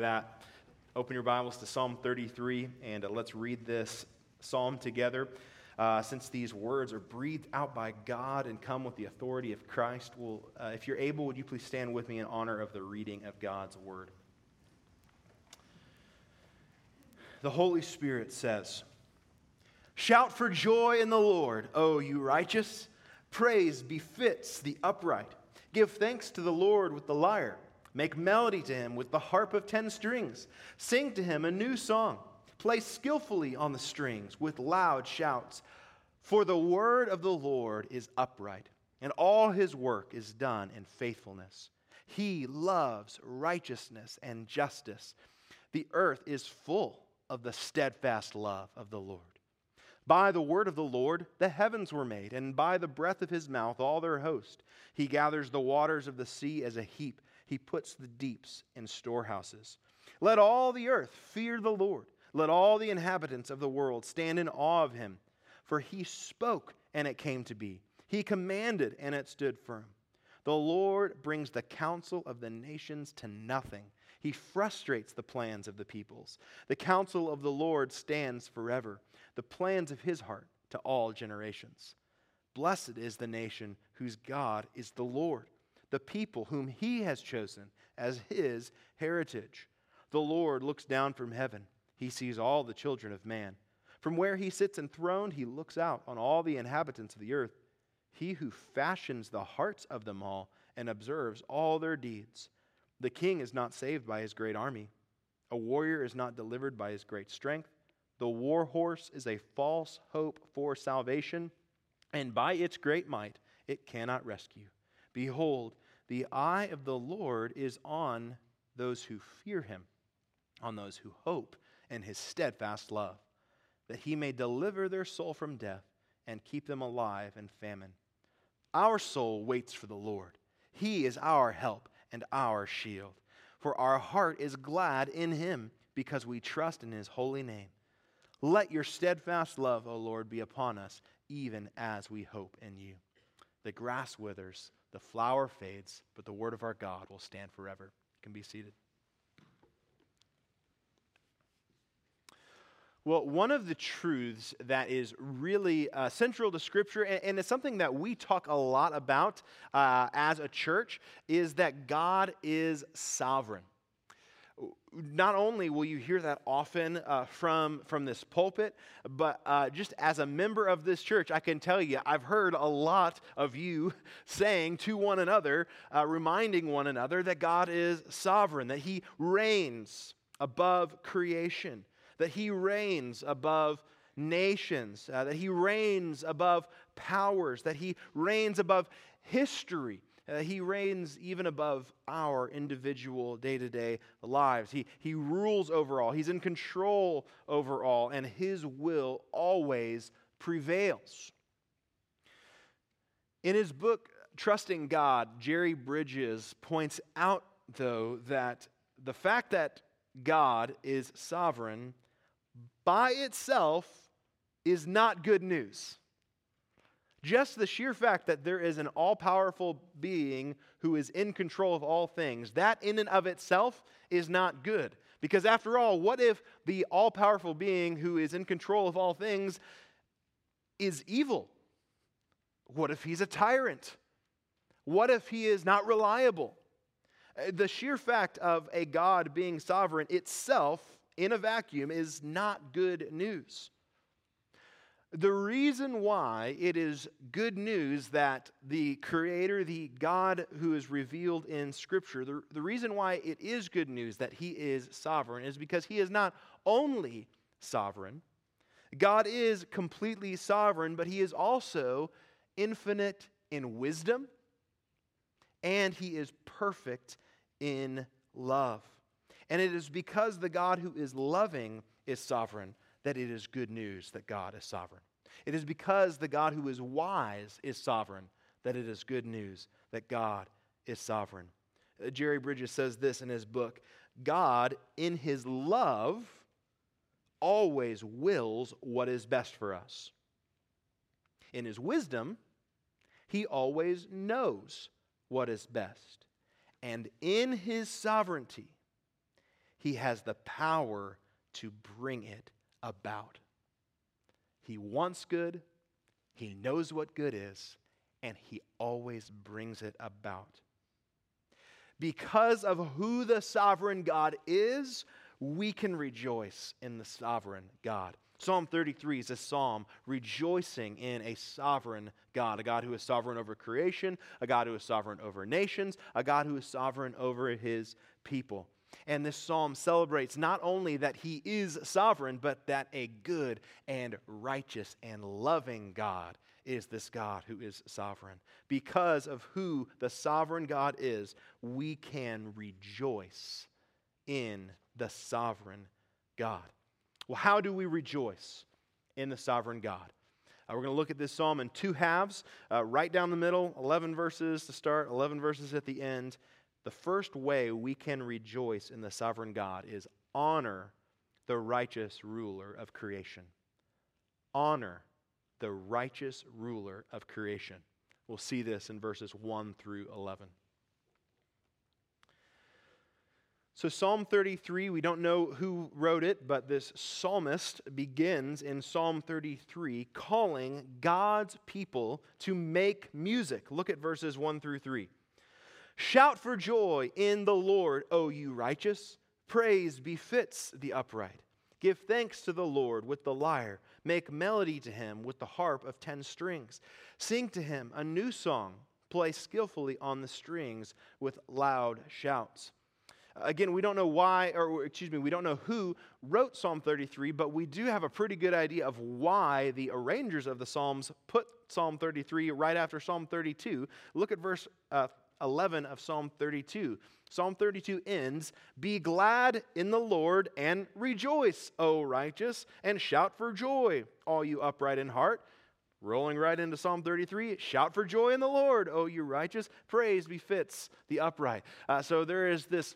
that, open your Bibles to Psalm 33 and uh, let's read this psalm together. Uh, since these words are breathed out by God and come with the authority of Christ, will, uh, if you're able, would you please stand with me in honor of the reading of God's word? The Holy Spirit says, Shout for joy in the Lord, O you righteous. Praise befits the upright. Give thanks to the Lord with the lyre. Make melody to him with the harp of ten strings. Sing to him a new song. Play skillfully on the strings with loud shouts. For the word of the Lord is upright, and all his work is done in faithfulness. He loves righteousness and justice. The earth is full of the steadfast love of the Lord. By the word of the Lord the heavens were made, and by the breath of his mouth all their host. He gathers the waters of the sea as a heap, he puts the deeps in storehouses. Let all the earth fear the Lord. Let all the inhabitants of the world stand in awe of him. For he spoke, and it came to be. He commanded, and it stood firm. The Lord brings the counsel of the nations to nothing. He frustrates the plans of the peoples. The counsel of the Lord stands forever, the plans of his heart to all generations. Blessed is the nation whose God is the Lord, the people whom he has chosen as his heritage. The Lord looks down from heaven. He sees all the children of man. From where he sits enthroned, he looks out on all the inhabitants of the earth. He who fashions the hearts of them all and observes all their deeds. The king is not saved by his great army. A warrior is not delivered by his great strength. The war horse is a false hope for salvation, and by its great might it cannot rescue. Behold, the eye of the Lord is on those who fear him, on those who hope in his steadfast love, that he may deliver their soul from death and keep them alive in famine. Our soul waits for the Lord. He is our help and our shield. For our heart is glad in him because we trust in his holy name. Let your steadfast love, O Lord, be upon us, even as we hope in you. The grass withers, the flower fades, but the word of our God will stand forever. You can be seated. Well, one of the truths that is really uh, central to Scripture, and, and, it's something that we talk a lot about uh, as a church, is that God is sovereign. Not only will you hear that often uh, from, from this pulpit, but uh, just as a member of this church, I can tell you, I've heard a lot of you saying to one another, uh, reminding one another that God is sovereign, that He reigns above creation that he reigns above nations, uh, that he reigns above powers, that he reigns above history. Uh, he reigns even above our individual day to day lives. He, he rules over all, he's in control over all, and his will always prevails. In his book, Trusting God, Jerry Bridges points out, though, that the fact that God is sovereign by itself is not good news. Just the sheer fact that there is an all powerful being who is in control of all things, that in and of itself is not good. Because after all, what if the all powerful being who is in control of all things is evil? What if he's a tyrant? What if he is not reliable? Uh, the sheer fact of a God being sovereign itself in a vacuum is not good news. The reason why it is good news that the Creator, the God who is revealed in Scripture, the, the reason why it is good news that He is sovereign is because He is not only sovereign, God is completely sovereign, but He is also infinite in wisdom and He is perfect in love. And it is because the God who is loving is sovereign that it is good news that God is sovereign. It is because the God who is wise is sovereign that it is good news that God is sovereign. Uh, Jerry Bridges says this in his book God, in his love, always wills what is best for us. In his wisdom, he always knows what is best. And in his sovereignty, he has the power to bring it about. He wants good, he knows what good is, and he always brings it about. Because of who the sovereign God is, we can rejoice in the sovereign God. Psalm 33 is a psalm rejoicing in a sovereign God, a God who is sovereign over creation, a God who is sovereign over nations, a God who is sovereign over his people. And this psalm celebrates not only that he is sovereign, but that a good and righteous and loving God is this God who is sovereign. Because of who the sovereign God is, we can rejoice in the sovereign God. Well, how do we rejoice in the sovereign God? Uh, we're going to look at this psalm in two halves, uh, right down the middle, 11 verses to start, 11 verses at the end. The first way we can rejoice in the sovereign God is honor the righteous ruler of creation. Honor the righteous ruler of creation. We'll see this in verses 1 through 11. So, Psalm 33, we don't know who wrote it, but this psalmist begins in Psalm 33 calling God's people to make music. Look at verses 1 through 3. Shout for joy in the Lord, O you righteous. Praise befits the upright. Give thanks to the Lord with the lyre. Make melody to him with the harp of ten strings. Sing to him a new song. Play skillfully on the strings with loud shouts. Again, we don't know why, or excuse me, we don't know who wrote Psalm 33, but we do have a pretty good idea of why the arrangers of the Psalms put Psalm 33 right after Psalm 32. Look at verse uh, 11 of Psalm 32. Psalm 32 ends Be glad in the Lord and rejoice, O righteous, and shout for joy, all you upright in heart. Rolling right into Psalm 33, shout for joy in the Lord, O you righteous. Praise befits the upright. Uh, so there is this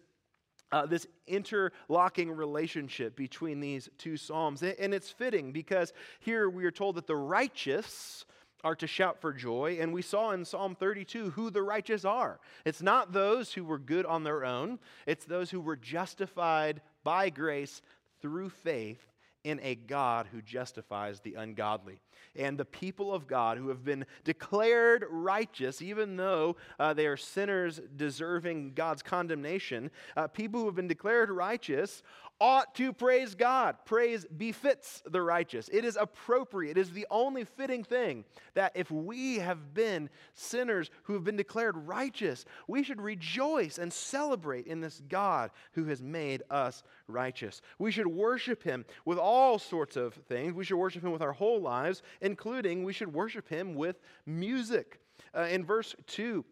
uh, this interlocking relationship between these two Psalms. And it's fitting because here we are told that the righteous are to shout for joy. And we saw in Psalm 32 who the righteous are. It's not those who were good on their own, it's those who were justified by grace through faith in a God who justifies the ungodly. And the people of God who have been declared righteous, even though uh, they are sinners deserving God's condemnation, uh, people who have been declared righteous ought to praise God. Praise befits the righteous. It is appropriate. It is the only fitting thing that if we have been sinners who have been declared righteous, we should rejoice and celebrate in this God who has made us righteous. We should worship Him with all sorts of things. We should worship Him with our whole lives, including we should worship Him with music. Uh, in verse 2,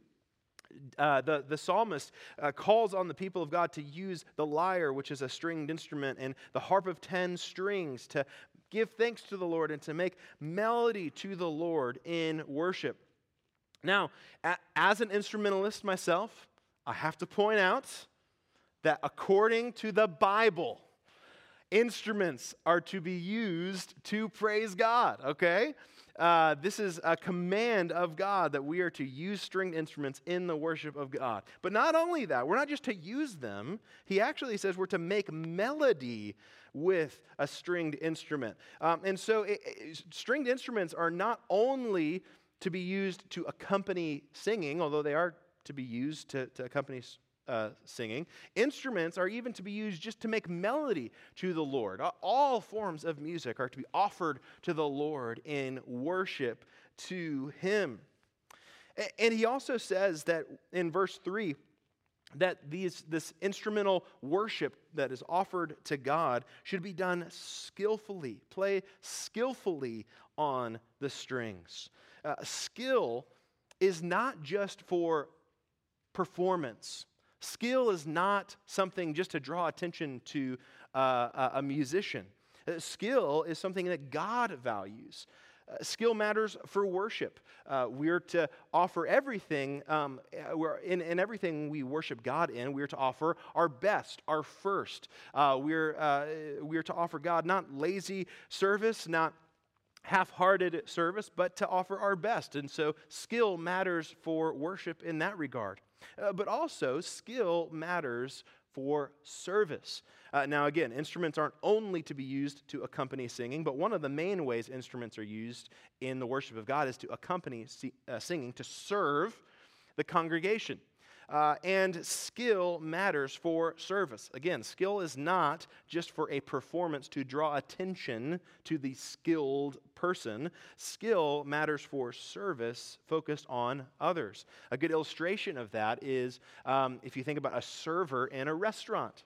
uh, the, the psalmist uh, calls on the people of God to use the lyre, which is a stringed instrument, and the harp of ten strings to give thanks to the Lord and to make melody to the Lord in worship. Now, a- as an instrumentalist myself, I have to point out that according to the Bible, instruments are to be used to praise God, okay? Uh, this is a command of God that we are to use stringed instruments in the worship of God. But not only that, we're not just to use them, he actually says we're to make melody with a stringed instrument. Um, and so, it, it, stringed instruments are not only to be used to accompany singing, although they are to be used to, to accompany uh, singing. Instruments are even to be used just to make melody to the Lord. All forms of music are to be offered to the Lord in worship to Him. And he also says that in verse 3 that these, this instrumental worship that is offered to God should be done skillfully, play skillfully on the strings. Uh, skill is not just for performance Skill is not something just to draw attention to uh, a musician. Uh, skill is something that God values. Uh, skill matters for worship. Uh, we're to offer everything, um, uh, in, in, everything we worship God in, we're to offer our best, our first. Uh, we're, we're to offer God not lazy service, not half hearted service, but to offer our best. And so skill matters for worship in that regard. Uh, but also, skill matters for service. Uh, now, again, instruments aren't only to be used to accompany singing, but one of the main ways instruments are used in the worship of God is to accompany uh, singing, to serve the congregation. Uh, and skill matters for service. Again, skill is not just for a performance to draw attention to the skilled person. Skill matters for service focused on others. A good illustration of that is um, if you think about a server in a restaurant.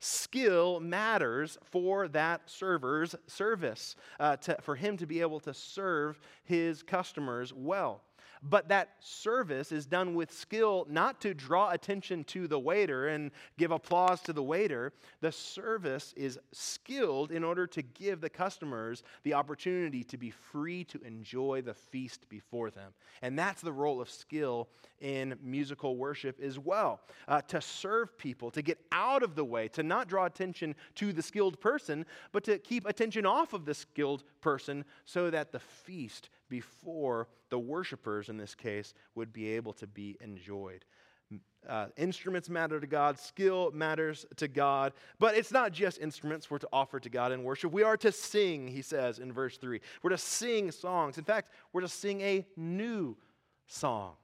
Skill matters for that server's service, uh, to, for him to be able to serve his customers well. But that service is done with skill, not to draw attention to the waiter and give applause to the waiter. The service is skilled in order to give the customers the opportunity to be free to enjoy the feast before them. And that's the role of skill in musical worship as well uh, to serve people, to get out of the way, to not draw attention to the skilled person, but to keep attention off of the skilled person so that the feast before the worshipers, in this case, would be able to be enjoyed. Uh, instruments matter to God, skill matters to God, but it's not just instruments we're to offer to God in worship. We are to sing, he says in verse 3. We're to sing songs. In fact, we're to sing a new song.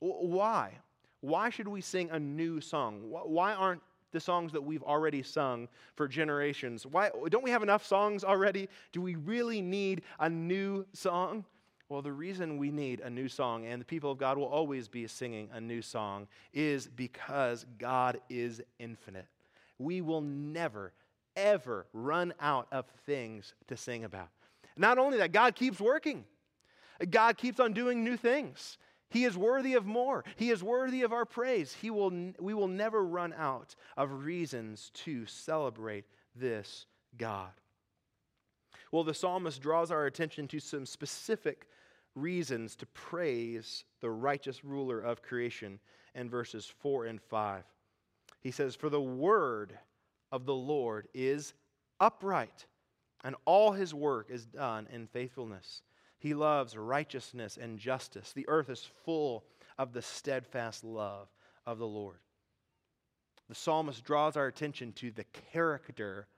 Why? Why should we sing a new song? Why aren't the songs that we've already sung for generations. Why don't we have enough songs already? Do we really need a new song? Well, the reason we need a new song, and the people of God will always be singing a new song, is because God is infinite. We will never, ever run out of things to sing about. Not only that, God keeps working, God keeps on doing new things. He is worthy of more. He is worthy of our praise. He will, we will never run out of reasons to celebrate this God. Well, the psalmist draws our attention to some specific reasons to praise the righteous ruler of creation in verses 4 and 5. He says, For the word of the Lord is upright, and all his work is done in faithfulness. He loves righteousness and justice. The earth is full of the steadfast love of the Lord. The psalmist draws our attention to the character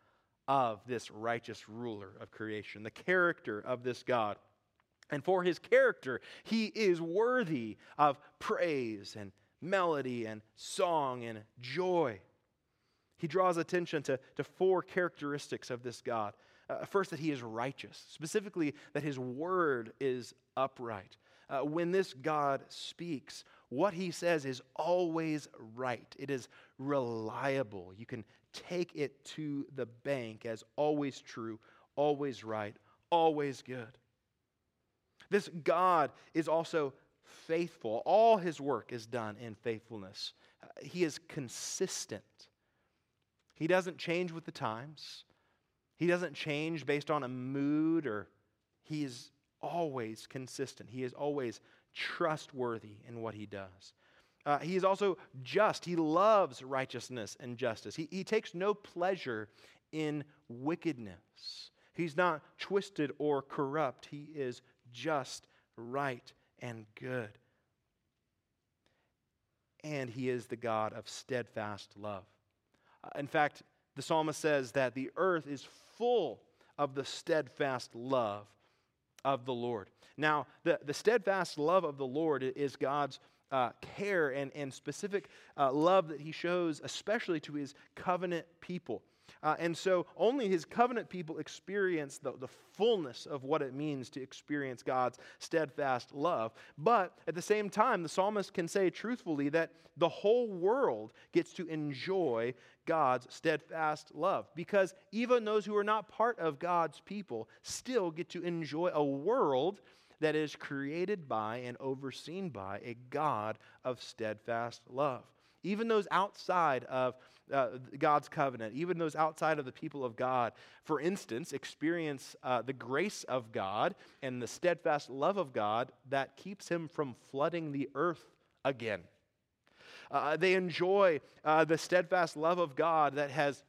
of this righteous ruler of creation, the character of this God. And for his character, he is worthy of praise and melody and song and joy. He draws attention to, to four characteristics of this God uh, first, that he is righteous, specifically, that his word is upright. Uh, when this God speaks, what he says is always right, it is reliable. You can take it to the bank as always true, always right, always good. This God is also faithful. All his work is done in faithfulness. Uh, he is consistent. He doesn't change with the times. He doesn't change based on a mood or he is always consistent. He is always trustworthy in what he does. Uh, he is also just. He loves righteousness and justice. He, he takes no pleasure in wickedness. He's not twisted or corrupt. He is just, right, and good. And he is the God of steadfast love. Uh, in fact, the psalmist says that the earth is full of the steadfast love of the Lord. Now, the, the steadfast love of the Lord is God's uh, care and, and specific uh, love that he shows, especially to his covenant people. Uh, and so only his covenant people experience the, the fullness of what it means to experience God's steadfast love. But at the same time, the psalmist can say truthfully that the whole world gets to enjoy God's steadfast love because even those who are not part of God's people still get to enjoy a world that is created by and overseen by a God of steadfast love. Even those outside of uh, God's covenant, even those outside of the people of God, for instance, experience uh, the grace of God and the steadfast love of God that keeps him from flooding the earth again. Uh, they enjoy uh, the steadfast love of God that has,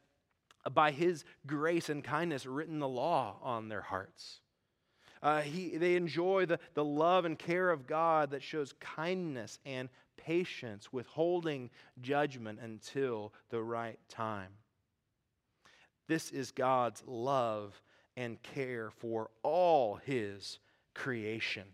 by his grace and kindness, written the law on their hearts. Uh, he, they enjoy the, the love and care of God that shows kindness and patience, withholding judgment until the right time. This is God's love and care for all his creation.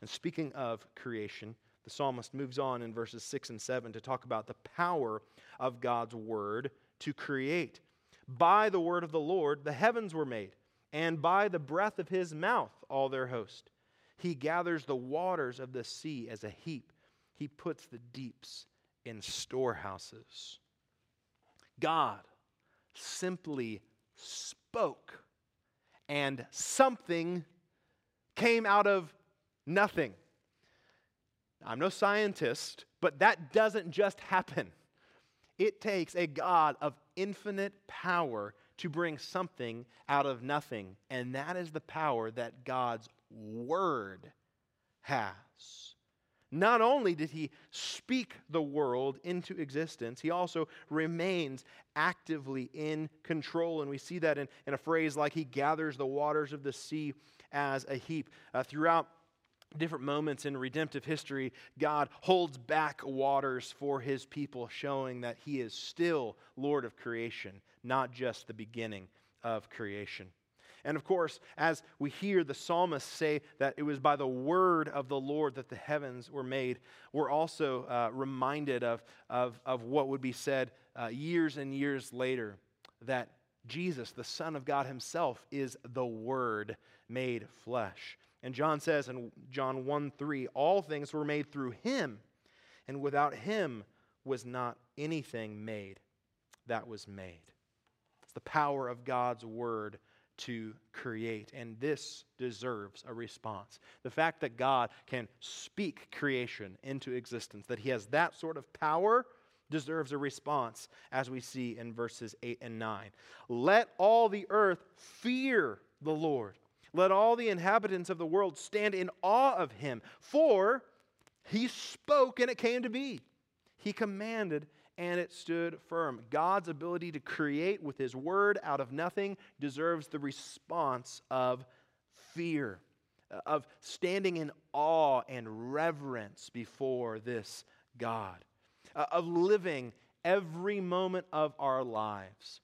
And speaking of creation, the psalmist moves on in verses 6 and 7 to talk about the power of God's word to create. By the word of the Lord, the heavens were made, and by the breath of his mouth, all their host. He gathers the waters of the sea as a heap, he puts the deeps in storehouses. God simply spoke, and something came out of nothing. I'm no scientist, but that doesn't just happen. It takes a God of infinite power to bring something out of nothing, and that is the power that God's Word has. Not only did he speak the world into existence, he also remains actively in control. And we see that in, in a phrase like, He gathers the waters of the sea as a heap. Uh, throughout different moments in redemptive history, God holds back waters for his people, showing that he is still Lord of creation, not just the beginning of creation. And of course, as we hear the psalmist say that it was by the word of the Lord that the heavens were made, we're also uh, reminded of, of, of what would be said uh, years and years later that Jesus, the Son of God Himself, is the Word made flesh. And John says in John 1 3, all things were made through him, and without him was not anything made that was made. The power of God's word to create, and this deserves a response. The fact that God can speak creation into existence, that he has that sort of power, deserves a response, as we see in verses 8 and 9. Let all the earth fear the Lord. Let all the inhabitants of the world stand in awe of him, for he spoke and it came to be. He commanded and it stood firm. God's ability to create with his word out of nothing deserves the response of fear, uh, of standing in awe and reverence before this God, uh, of living every moment of our lives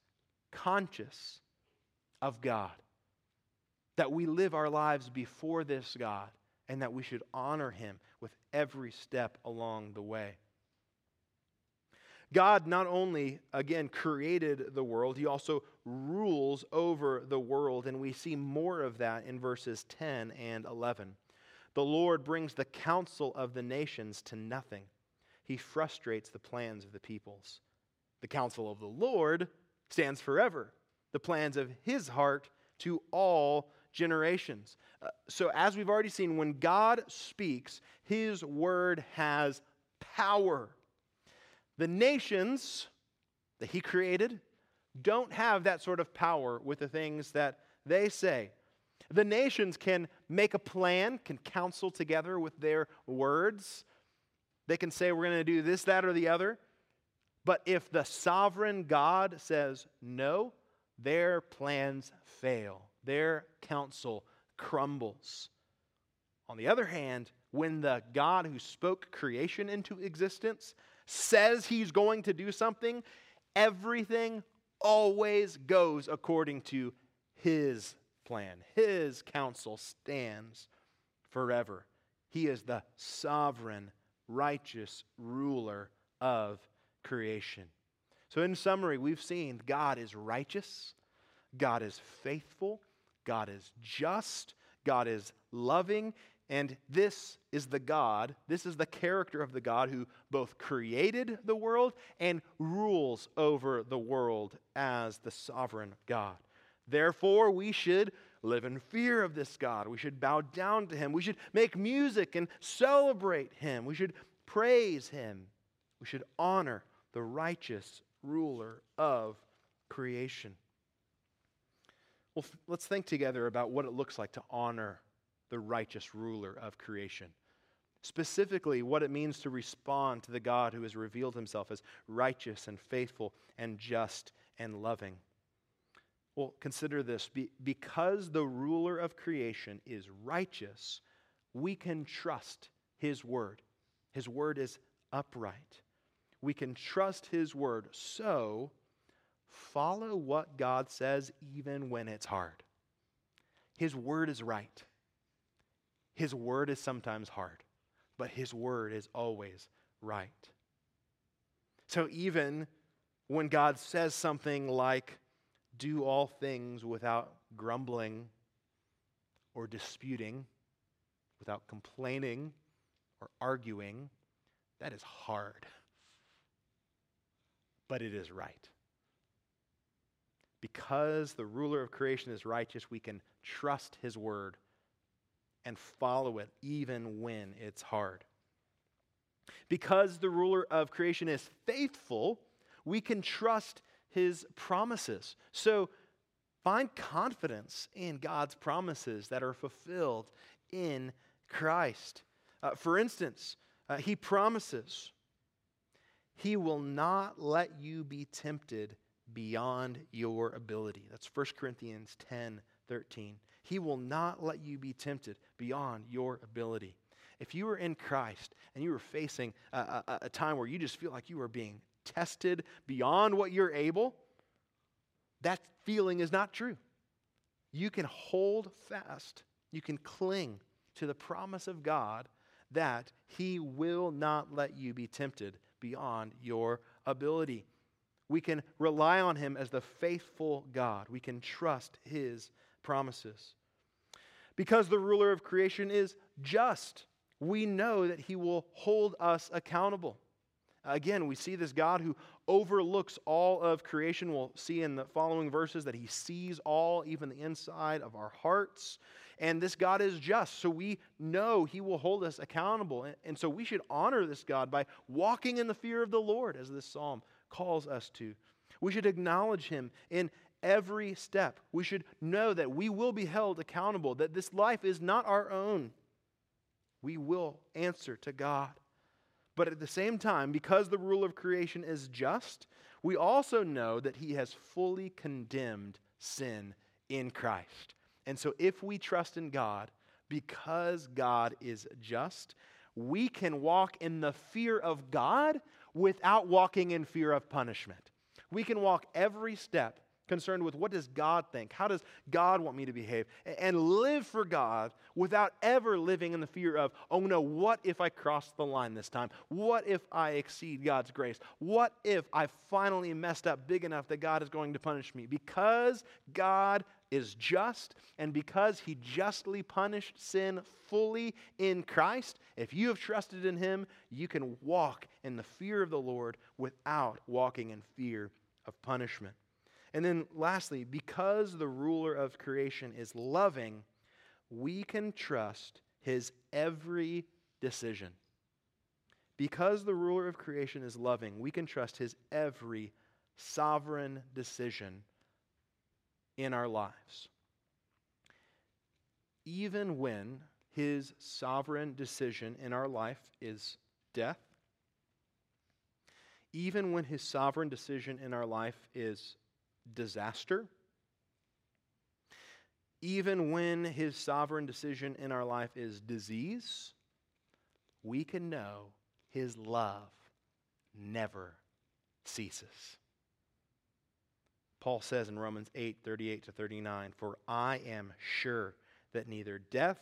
conscious of God that we live our lives before this God and that we should honor him with every step along the way. God not only, again, created the world, he also rules over the world, and we see more of that in verses 10 and 11. The Lord brings the counsel of the nations to nothing, he frustrates the plans of the peoples. The counsel of the Lord stands forever, the plans of his heart to all generations. Uh, so, as we've already seen, when God speaks, his word has power. The nations that he created don't have that sort of power with the things that they say. The nations can make a plan, can counsel together with their words. They can say, we're going to do this, that, or the other. But if the sovereign God says no, their plans fail their counsel crumbles. On the other hand, when the God who spoke creation into existence says he's going to do something, everything always goes according to his plan. His counsel stands forever. He is the sovereign, righteous ruler of creation. So, in summary, we've seen God is righteous, God is faithful, God is just, God is loving, and this is the God, this is the character of the God who both created the world and rules over the world as the sovereign God. Therefore, we should live in fear of this God. We should bow down to him. We should make music and celebrate him. We should praise him. We should honor the righteous ruler of creation. Well, let's think together about what it looks like to honor the righteous ruler of creation. Specifically, what it means to respond to the God who has revealed himself as righteous and faithful and just and loving. Well, consider this. Be- because the ruler of creation is righteous, we can trust his word. His word is upright. We can trust his word. So, follow what God says even when it's hard. His word is right. His word is sometimes hard, but his word is always right. So, even when God says something like, do all things without grumbling or disputing, without complaining or arguing, that is hard. But it is right. Because the ruler of creation is righteous, we can trust his word and follow it even when it's hard. Because the ruler of creation is faithful, we can trust his promises. So find confidence in God's promises that are fulfilled in Christ. Uh, for instance, uh, he promises he will not let you be tempted beyond your ability. That's 1 Corinthians 10 13. He will not let you be tempted beyond your ability. If you are in Christ and you are facing a, a, a time where you just feel like you are being tested beyond what you're able, that feeling is not true. You can hold fast, you can cling to the promise of God that He will not let you be tempted beyond your ability. We can rely on Him as the faithful God, we can trust His promises. Because the ruler of creation is just, we know that He will hold us accountable. Again, we see this God who overlooks all of creation. We'll see in the following verses that he sees all, even the inside of our hearts. And this God is just, so we know he will hold us accountable. And so we should honor this God by walking in the fear of the Lord, as this psalm calls us to. We should acknowledge him in every step. We should know that we will be held accountable, that this life is not our own. We will answer to God. But at the same time, because the rule of creation is just, we also know that he has fully condemned sin in Christ. And so if we trust in God, because God is just, we can walk in the fear of God without walking in fear of punishment. We can walk every step concerned with what does God think? How does God want me to behave? And live for God without ever living in the fear of, oh no, what if I cross the line this time? What if I exceed God's grace? What if I finally messed up big enough that God is going to punish me? Because God is just and because he justly punished sin fully in Christ, if you have trusted in him, you can walk in the fear of the Lord without walking in fear of punishment. And then lastly, because the ruler of creation is loving, we can trust his every decision. Because the ruler of creation is loving, we can trust his every sovereign decision in our lives. Even when his sovereign decision in our life is death, even when his sovereign decision in our life is disaster, even when his sovereign decision in our life is disease, we can know his love never ceases. Paul says in Romans 8 38 to 39, For I am sure that neither death,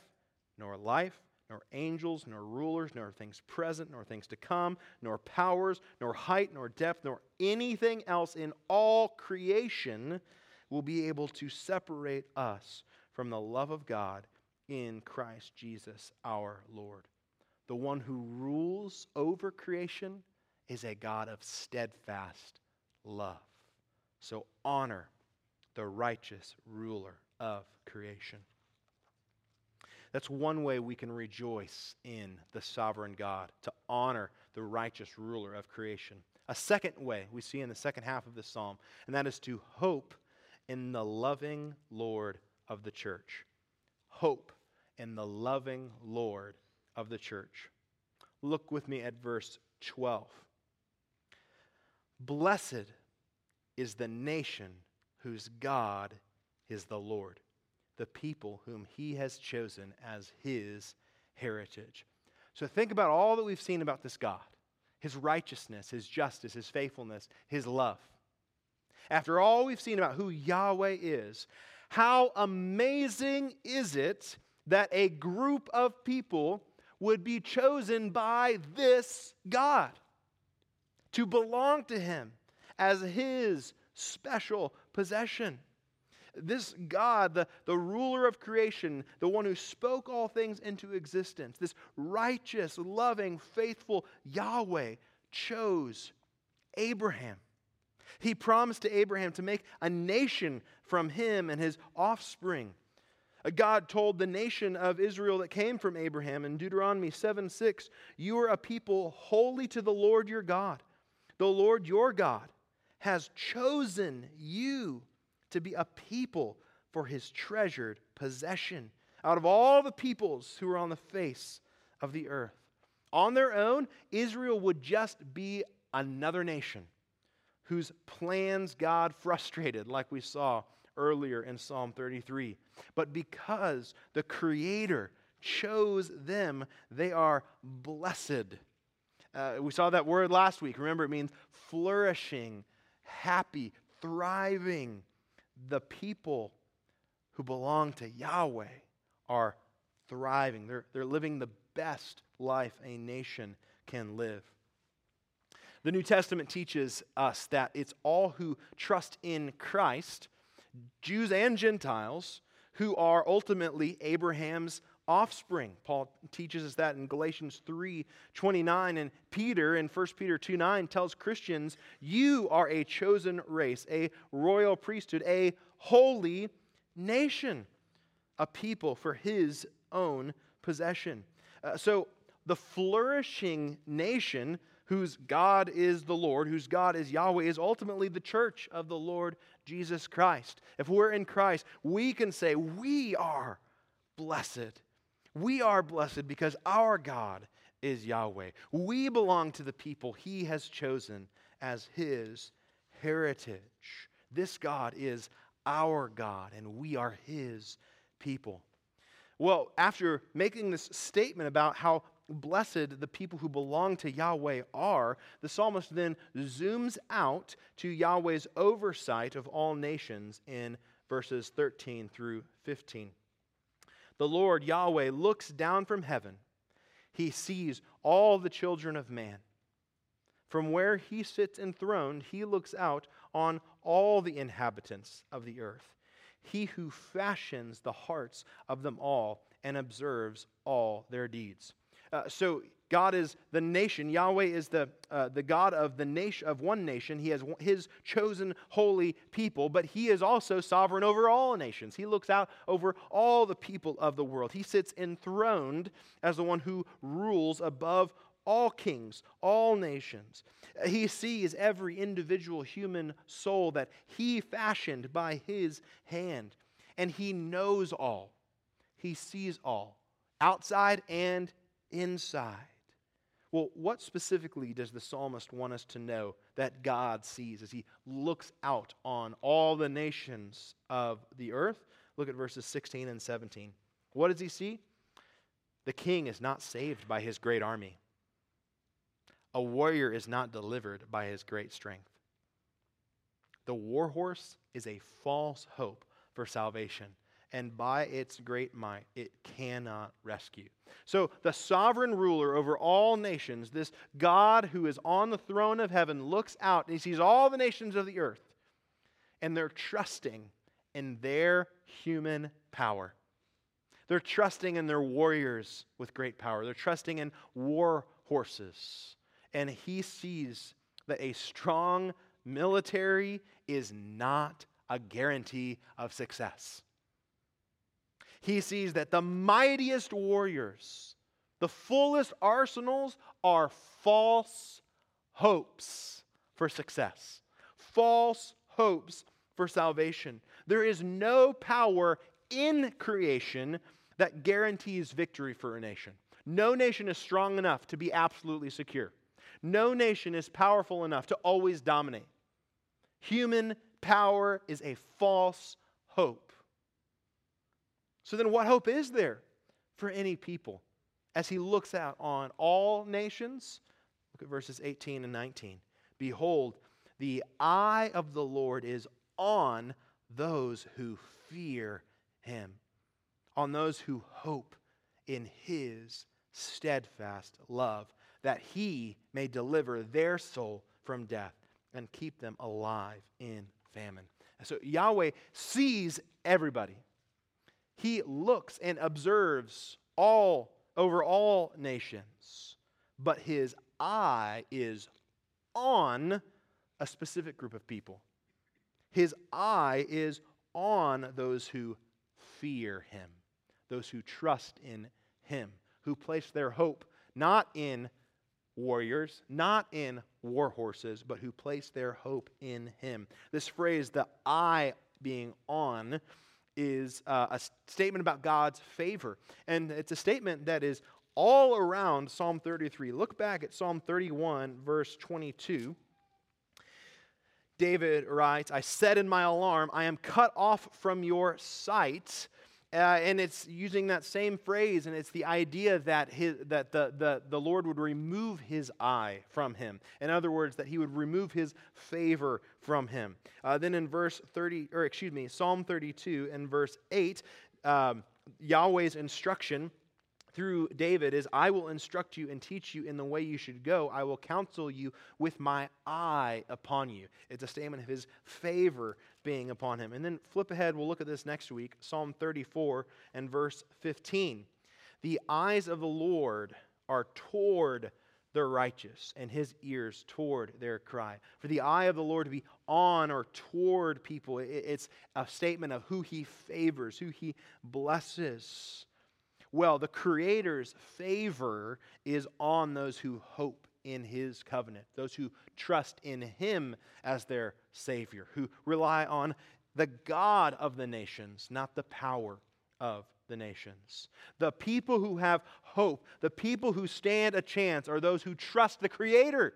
nor life, nor angels, nor rulers, nor things present, nor things to come, nor powers, nor height, nor depth, nor anything else in all creation will be able to separate us from the love of God in Christ Jesus our Lord. The one who rules over creation is a God of steadfast love. So honor the righteous ruler of creation. That's one way we can rejoice in the sovereign God, to honor the righteous ruler of creation. A second way we see in the second half of this psalm, and that is to hope in the loving Lord of the church. Hope in the loving Lord of the church. Look with me at verse 12. Blessed is the nation whose God is the Lord, the people whom he has chosen as his heritage. So think about all that we've seen about this God his righteousness, his justice, his faithfulness, his love. After all we've seen about who Yahweh is, how amazing is it that a group of people would be chosen by this God to belong to him as his special possession? This God, the, the ruler of creation, the one who spoke all things into existence, this righteous, loving, faithful Yahweh chose Abraham. He promised to Abraham to make a nation from him and his offspring. God told the nation of Israel that came from Abraham in Deuteronomy 7 6, You are a people holy to the Lord your God. The Lord your God has chosen you to be a people for his treasured possession out of all the peoples who are on the face of the earth. On their own, Israel would just be another nation whose plans God frustrated, like we saw earlier in Psalm 33. But because the Creator chose them, they are blessed. Uh, we saw that word last week. Remember, it means flourishing, happy, thriving the people who belong to Yahweh are thriving. They're, they're living the best life a nation can live. The New Testament teaches us that it's all who trust in Christ, Jews and Gentiles, who are ultimately Abraham's offspring. Paul teaches us that in Galatians 3 29. And Peter in 1 Peter 2 9 tells Christians, You are a chosen race, a royal priesthood, a holy nation, a people for his own possession. Uh, so, the flourishing nation whose God is the Lord, whose God is Yahweh, is ultimately the church of the Lord Jesus Christ. If we're in Christ, we can say, We are blessed we are blessed because our God is Yahweh. We belong to the people He has chosen as His heritage. This God is our God, and we are His people. Well, after making this statement about how blessed the people who belong to Yahweh are, the psalmist then zooms out to Yahweh's oversight of all nations in verses 13 through 15 the Lord Yahweh looks down from heaven. He sees all the children of man. From where he sits enthroned, he looks out on all the inhabitants of the earth. He who fashions the hearts of them all and observes all their deeds. Uh, so God is the nation. Yahweh is the, uh, the God of the nation of one nation. He has his chosen holy people, but he is also sovereign over all nations. He looks out over all the people of the world. He sits enthroned as the one who rules above all kings, all nations. He sees every individual human soul that he fashioned by his hand, and he knows all. He sees all, outside and inside. Well, what specifically does the psalmist want us to know that God sees as he looks out on all the nations of the earth? Look at verses 16 and 17. What does he see? The king is not saved by his great army, a warrior is not delivered by his great strength. The war horse is a false hope for salvation and by its great might it cannot rescue. So, the sovereign ruler over all nations, this God who is on the throne of heaven, looks out and he sees all the nations of the earth, and they're trusting in their human power. They're trusting in their warriors with great power. They're trusting in war horses. And he sees that a strong military is not a guarantee of success he sees that the mightiest warriors, the fullest arsenals, are false hopes for success, false hopes for salvation. There is no power in creation that guarantees victory for a nation. No nation is strong enough to be absolutely secure. No nation is powerful enough to always dominate. Human power is a false hope. So then, what hope is there for any people as he looks out on all nations? Look at verses 18 and 19. Behold, the eye of the Lord is on those who fear him, on those who hope in his steadfast love, that he may deliver their soul from death and keep them alive in famine. So Yahweh sees everybody. He looks and observes all over all nations, but his eye is on a specific group of people. His eye is on those who fear him, those who trust in him, who place their hope not in warriors, not in war horses, but who place their hope in him. This phrase, the eye being on, is uh, a statement about God's favor. And it's a statement that is all around Psalm 33. Look back at Psalm 31, verse 22. David writes, I said in my alarm, I am cut off from your sight. Uh, and it's using that same phrase, and it's the idea that, his, that the, the, the Lord would remove his eye from him. In other words, that he would remove his favor from him. Uh, then in verse 30, or excuse me, Psalm 32 and verse 8, um, Yahweh's instruction through David is I will instruct you and teach you in the way you should go. I will counsel you with my eye upon you. It's a statement of his favor being upon him. And then flip ahead, we'll look at this next week Psalm 34 and verse 15. The eyes of the Lord are toward the righteous, and his ears toward their cry. For the eye of the Lord to be on or toward people, it's a statement of who he favors, who he blesses. Well, the Creator's favor is on those who hope in His covenant, those who trust in Him as their Savior, who rely on the God of the nations, not the power of the nations. The people who have hope, the people who stand a chance, are those who trust the Creator,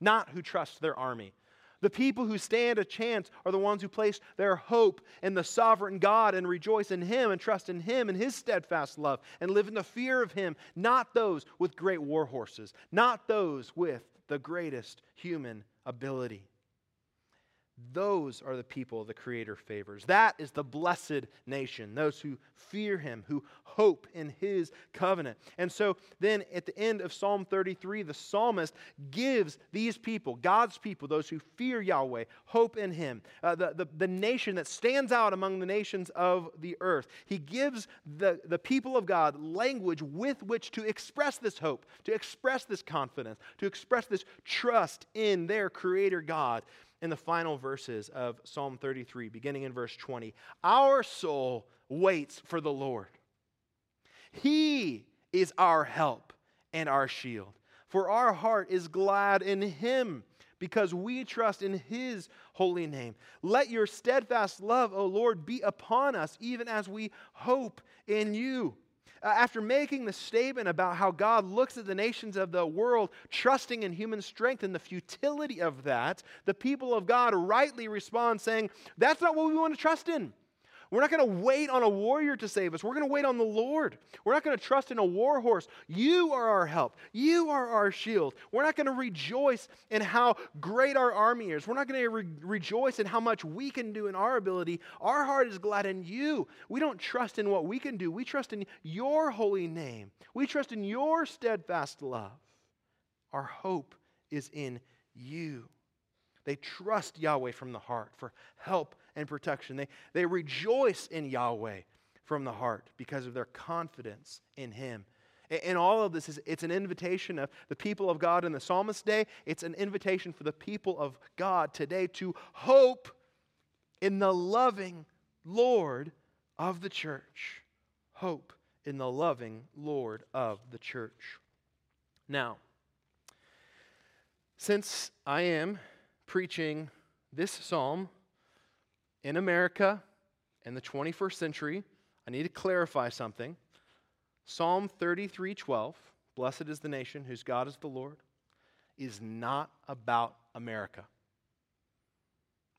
not who trust their army. The people who stand a chance are the ones who place their hope in the sovereign God and rejoice in Him and trust in Him and His steadfast love and live in the fear of Him, not those with great war horses, not those with the greatest human ability. Those are the people the Creator favors. That is the blessed nation, those who fear Him, who hope in His covenant. And so then at the end of Psalm 33, the psalmist gives these people, God's people, those who fear Yahweh, hope in Him, uh, the, the, the nation that stands out among the nations of the earth. He gives the, the people of God language with which to express this hope, to express this confidence, to express this trust in their Creator God in the final verses of Psalm 33, beginning in verse 20. Our soul waits for the Lord. He is our help and our shield. For our heart is glad in him because we trust in his holy name. Let your steadfast love, O Lord, be upon us, even as we hope in you. Uh, after making the statement about how God looks at the nations of the world, trusting in human strength and the futility of that, the people of God rightly respond saying, That's not what we want to trust in. We're not going to wait on a warrior to save us. We're going to wait on the Lord. We're not going to trust in a war horse. You are our help. You are our shield. We're not going to rejoice in how great our army is. We're not going to re- rejoice in how much we can do in our ability. Our heart is glad in you. We don't trust in what we can do. We trust in your holy name. We trust in your steadfast love. Our hope is in you. They trust Yahweh from the heart for help and protection. They, they rejoice in Yahweh from the heart because of their confidence in Him. And all of this is it's an invitation of the people of God in the psalmist day. It's an invitation for the people of God today to hope in the loving Lord of the church. Hope in the loving Lord of the church. Now, since I am preaching this psalm in America in the 21st century, I need to clarify something. Psalm 33:12, blessed is the nation whose God is the Lord, is not about America.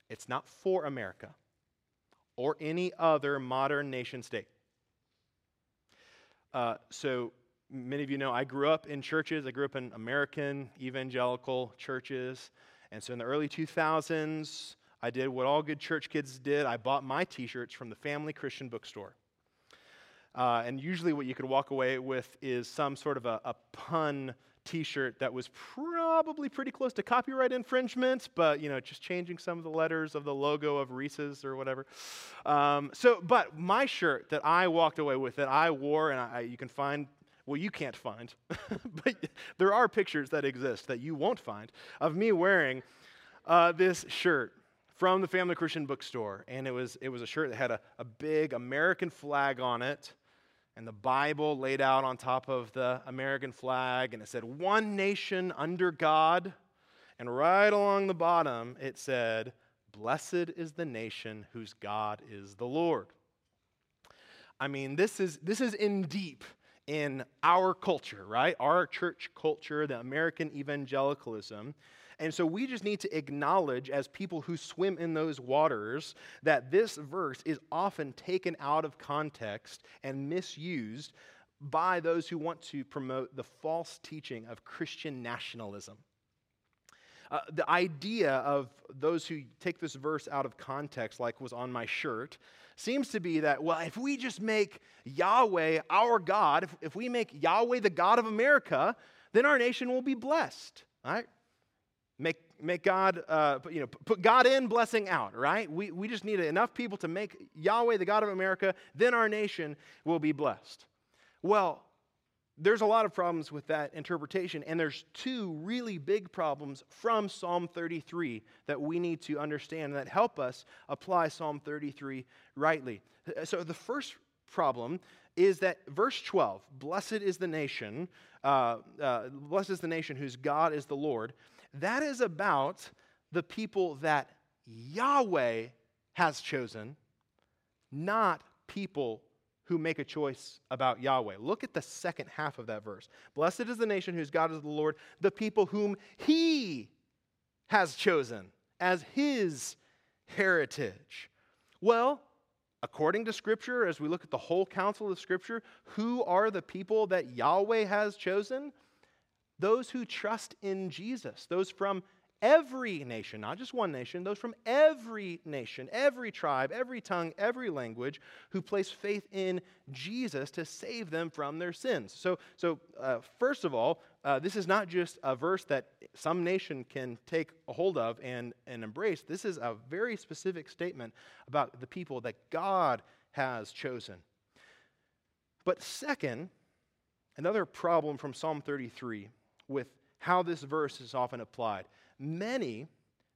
It's not for America or any other modern nation state. Uh, so, many of you know I grew up in churches. I grew up in American evangelical churches. And so, in the early 2000s, I did what all good church kids did I bought my t shirts from the Family Christian Bookstore. Uh, and usually, what you could walk away with is some sort of a, a pun t shirt that was probably pretty close to copyright infringement, but, you know, just changing some of the letters of the logo of Reese's or whatever. Um, so, but my shirt that I walked away with, that I wore, and I, you can find well, you can't find, but there are pictures that exist that you won't find of me wearing uh, this shirt from the Family Christian Bookstore. And it was, it was a shirt that had a, a big American flag on it and the Bible laid out on top of the American flag, and it said, One nation under God. And right along the bottom, it said, Blessed is the nation whose God is the Lord. I mean, this is, this is in deep in our culture, right? Our church culture, the American evangelicalism. And so we just need to acknowledge, as people who swim in those waters, that this verse is often taken out of context and misused by those who want to promote the false teaching of Christian nationalism. Uh, the idea of those who take this verse out of context, like was on my shirt, seems to be that, well, if we just make Yahweh our God, if, if we make Yahweh the God of America, then our nation will be blessed. Right? Make, make God, uh, you know, put God in, blessing out, right? We, we just need enough people to make Yahweh the God of America, then our nation will be blessed. Well, there's a lot of problems with that interpretation, and there's two really big problems from Psalm 33 that we need to understand that help us apply Psalm 33 rightly. So the first problem is that verse 12, blessed is the nation, uh, uh, blessed is the nation whose God is the Lord that is about the people that Yahweh has chosen, not people who make a choice about Yahweh. Look at the second half of that verse. Blessed is the nation whose God is the Lord, the people whom he has chosen as his heritage. Well, according to Scripture, as we look at the whole counsel of Scripture, who are the people that Yahweh has chosen? Those who trust in Jesus, those from every nation, not just one nation, those from every nation, every tribe, every tongue, every language, who place faith in Jesus to save them from their sins. So, so uh, first of all, uh, this is not just a verse that some nation can take a hold of and, and embrace. This is a very specific statement about the people that God has chosen. But second, another problem from Psalm 33 with how this verse is often applied. Many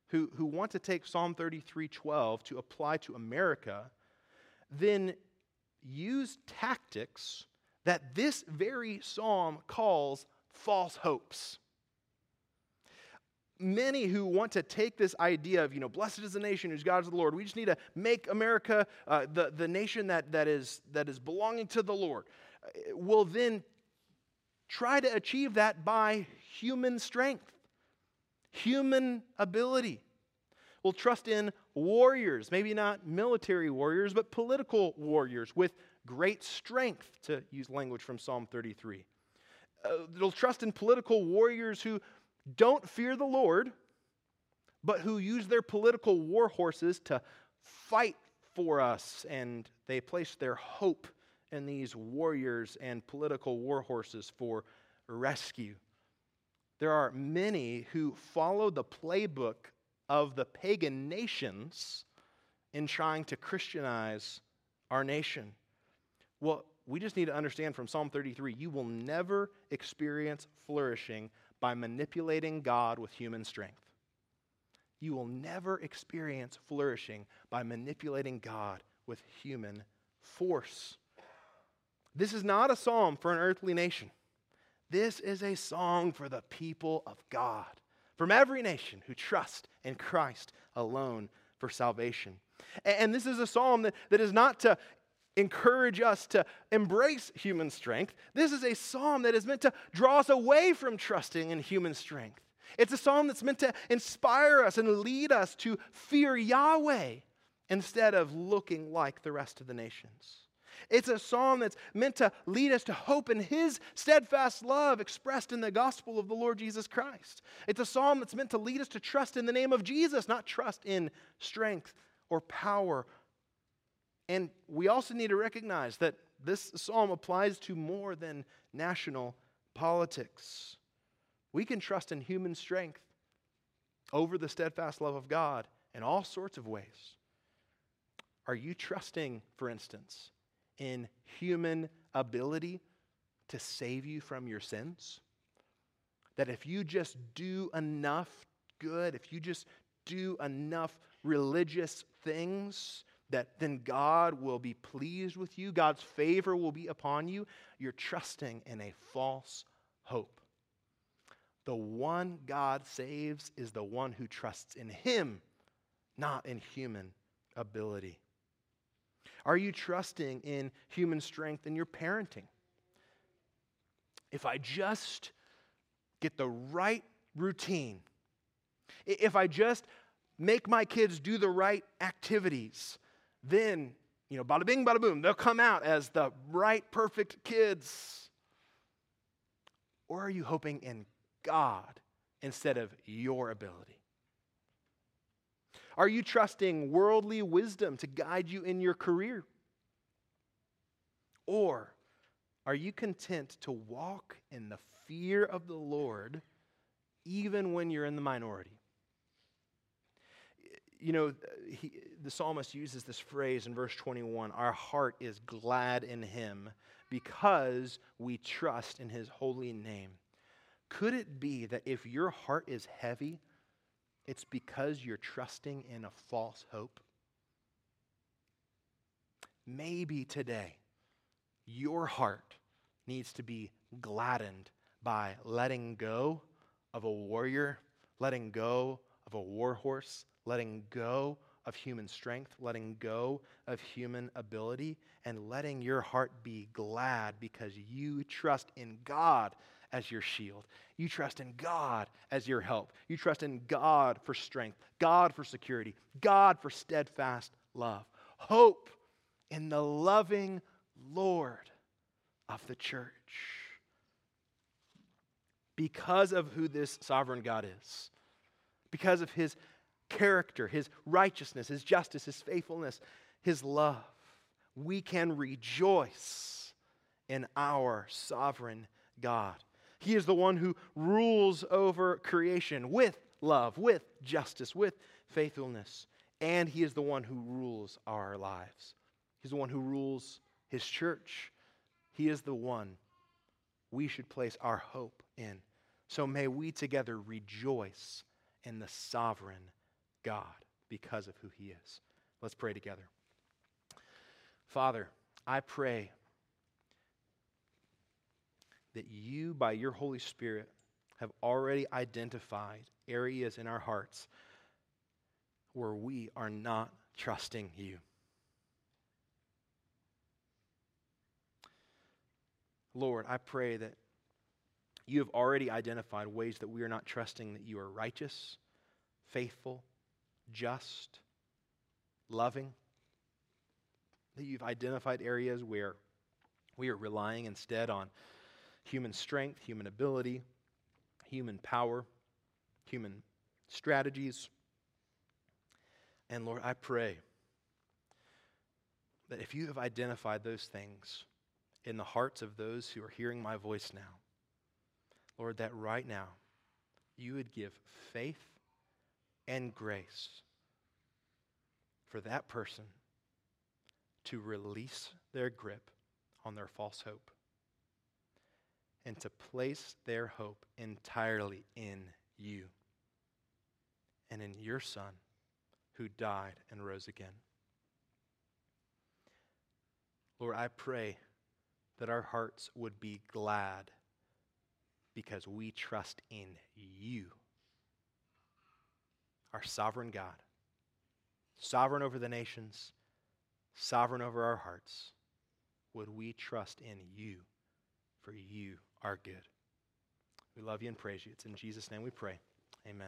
who, who want to take Psalm 33:12 to apply to America then use tactics that this very psalm calls false hopes. Many who want to take this idea of, you know, blessed is the nation whose God is the Lord, we just need to make America uh, the, the nation that, that, is, that is belonging to the Lord, will then try to achieve that by human strength, human ability. We'll trust in warriors, maybe not military warriors, but political warriors with great strength, to use language from Psalm 33. Uh, they'll trust in political warriors who don't fear the Lord, but who use their political war horses to fight for us, and they place their hope in these warriors and political war horses for rescue. There are many who follow the playbook of the pagan nations in trying to Christianize our nation. Well, we just need to understand from Psalm 33 you will never experience flourishing by manipulating God with human strength. You will never experience flourishing by manipulating God with human force. This is not a psalm for an earthly nation. This is a song for the people of God from every nation who trust in Christ alone for salvation. And this is a psalm that, that is not to encourage us to embrace human strength. This is a psalm that is meant to draw us away from trusting in human strength. It's a psalm that's meant to inspire us and lead us to fear Yahweh instead of looking like the rest of the nations. It's a psalm that's meant to lead us to hope in His steadfast love expressed in the gospel of the Lord Jesus Christ. It's a psalm that's meant to lead us to trust in the name of Jesus, not trust in strength or power. And we also need to recognize that this psalm applies to more than national politics. We can trust in human strength over the steadfast love of God in all sorts of ways. Are you trusting, for instance, in human ability to save you from your sins? That if you just do enough good, if you just do enough religious things, that then God will be pleased with you, God's favor will be upon you. You're trusting in a false hope. The one God saves is the one who trusts in Him, not in human ability. Are you trusting in human strength in your parenting? If I just get the right routine, if I just make my kids do the right activities, then, you know, bada bing, bada boom, they'll come out as the right, perfect kids. Or are you hoping in God instead of your ability? Are you trusting worldly wisdom to guide you in your career? Or are you content to walk in the fear of the Lord even when you're in the minority? You know, he, the psalmist uses this phrase in verse 21 Our heart is glad in him because we trust in his holy name. Could it be that if your heart is heavy, it's because you're trusting in a false hope. Maybe today your heart needs to be gladdened by letting go of a warrior, letting go of a war horse, letting go of human strength, letting go of human ability, and letting your heart be glad because you trust in God as your shield. You trust in God as your help. You trust in God for strength, God for security, God for steadfast love. Hope in the loving Lord of the church. Because of who this sovereign God is, because of his character, his righteousness, his justice, his faithfulness, his love, we can rejoice in our sovereign God. He is the one who rules over creation with love, with justice, with faithfulness. And He is the one who rules our lives. He's the one who rules His church. He is the one we should place our hope in. So may we together rejoice in the sovereign God because of who He is. Let's pray together. Father, I pray that you, by your Holy Spirit, have already identified areas in our hearts where we are not trusting you. Lord, I pray that you have already identified ways that we are not trusting that you are righteous, faithful, just, loving. That you've identified areas where we are relying instead on human strength, human ability, human power, human strategies. And Lord, I pray that if you have identified those things in the hearts of those who are hearing my voice now, Lord, that right now you would give faith and grace for that person to release their grip on their false hope and to place their hope entirely in you and in your Son who died and rose again. Lord, I pray that our hearts would be glad because we trust in you, our sovereign God, sovereign over the nations, sovereign over our hearts. Would we trust in you, for you are good. We love you and praise you. It's in Jesus' name we pray. Amen.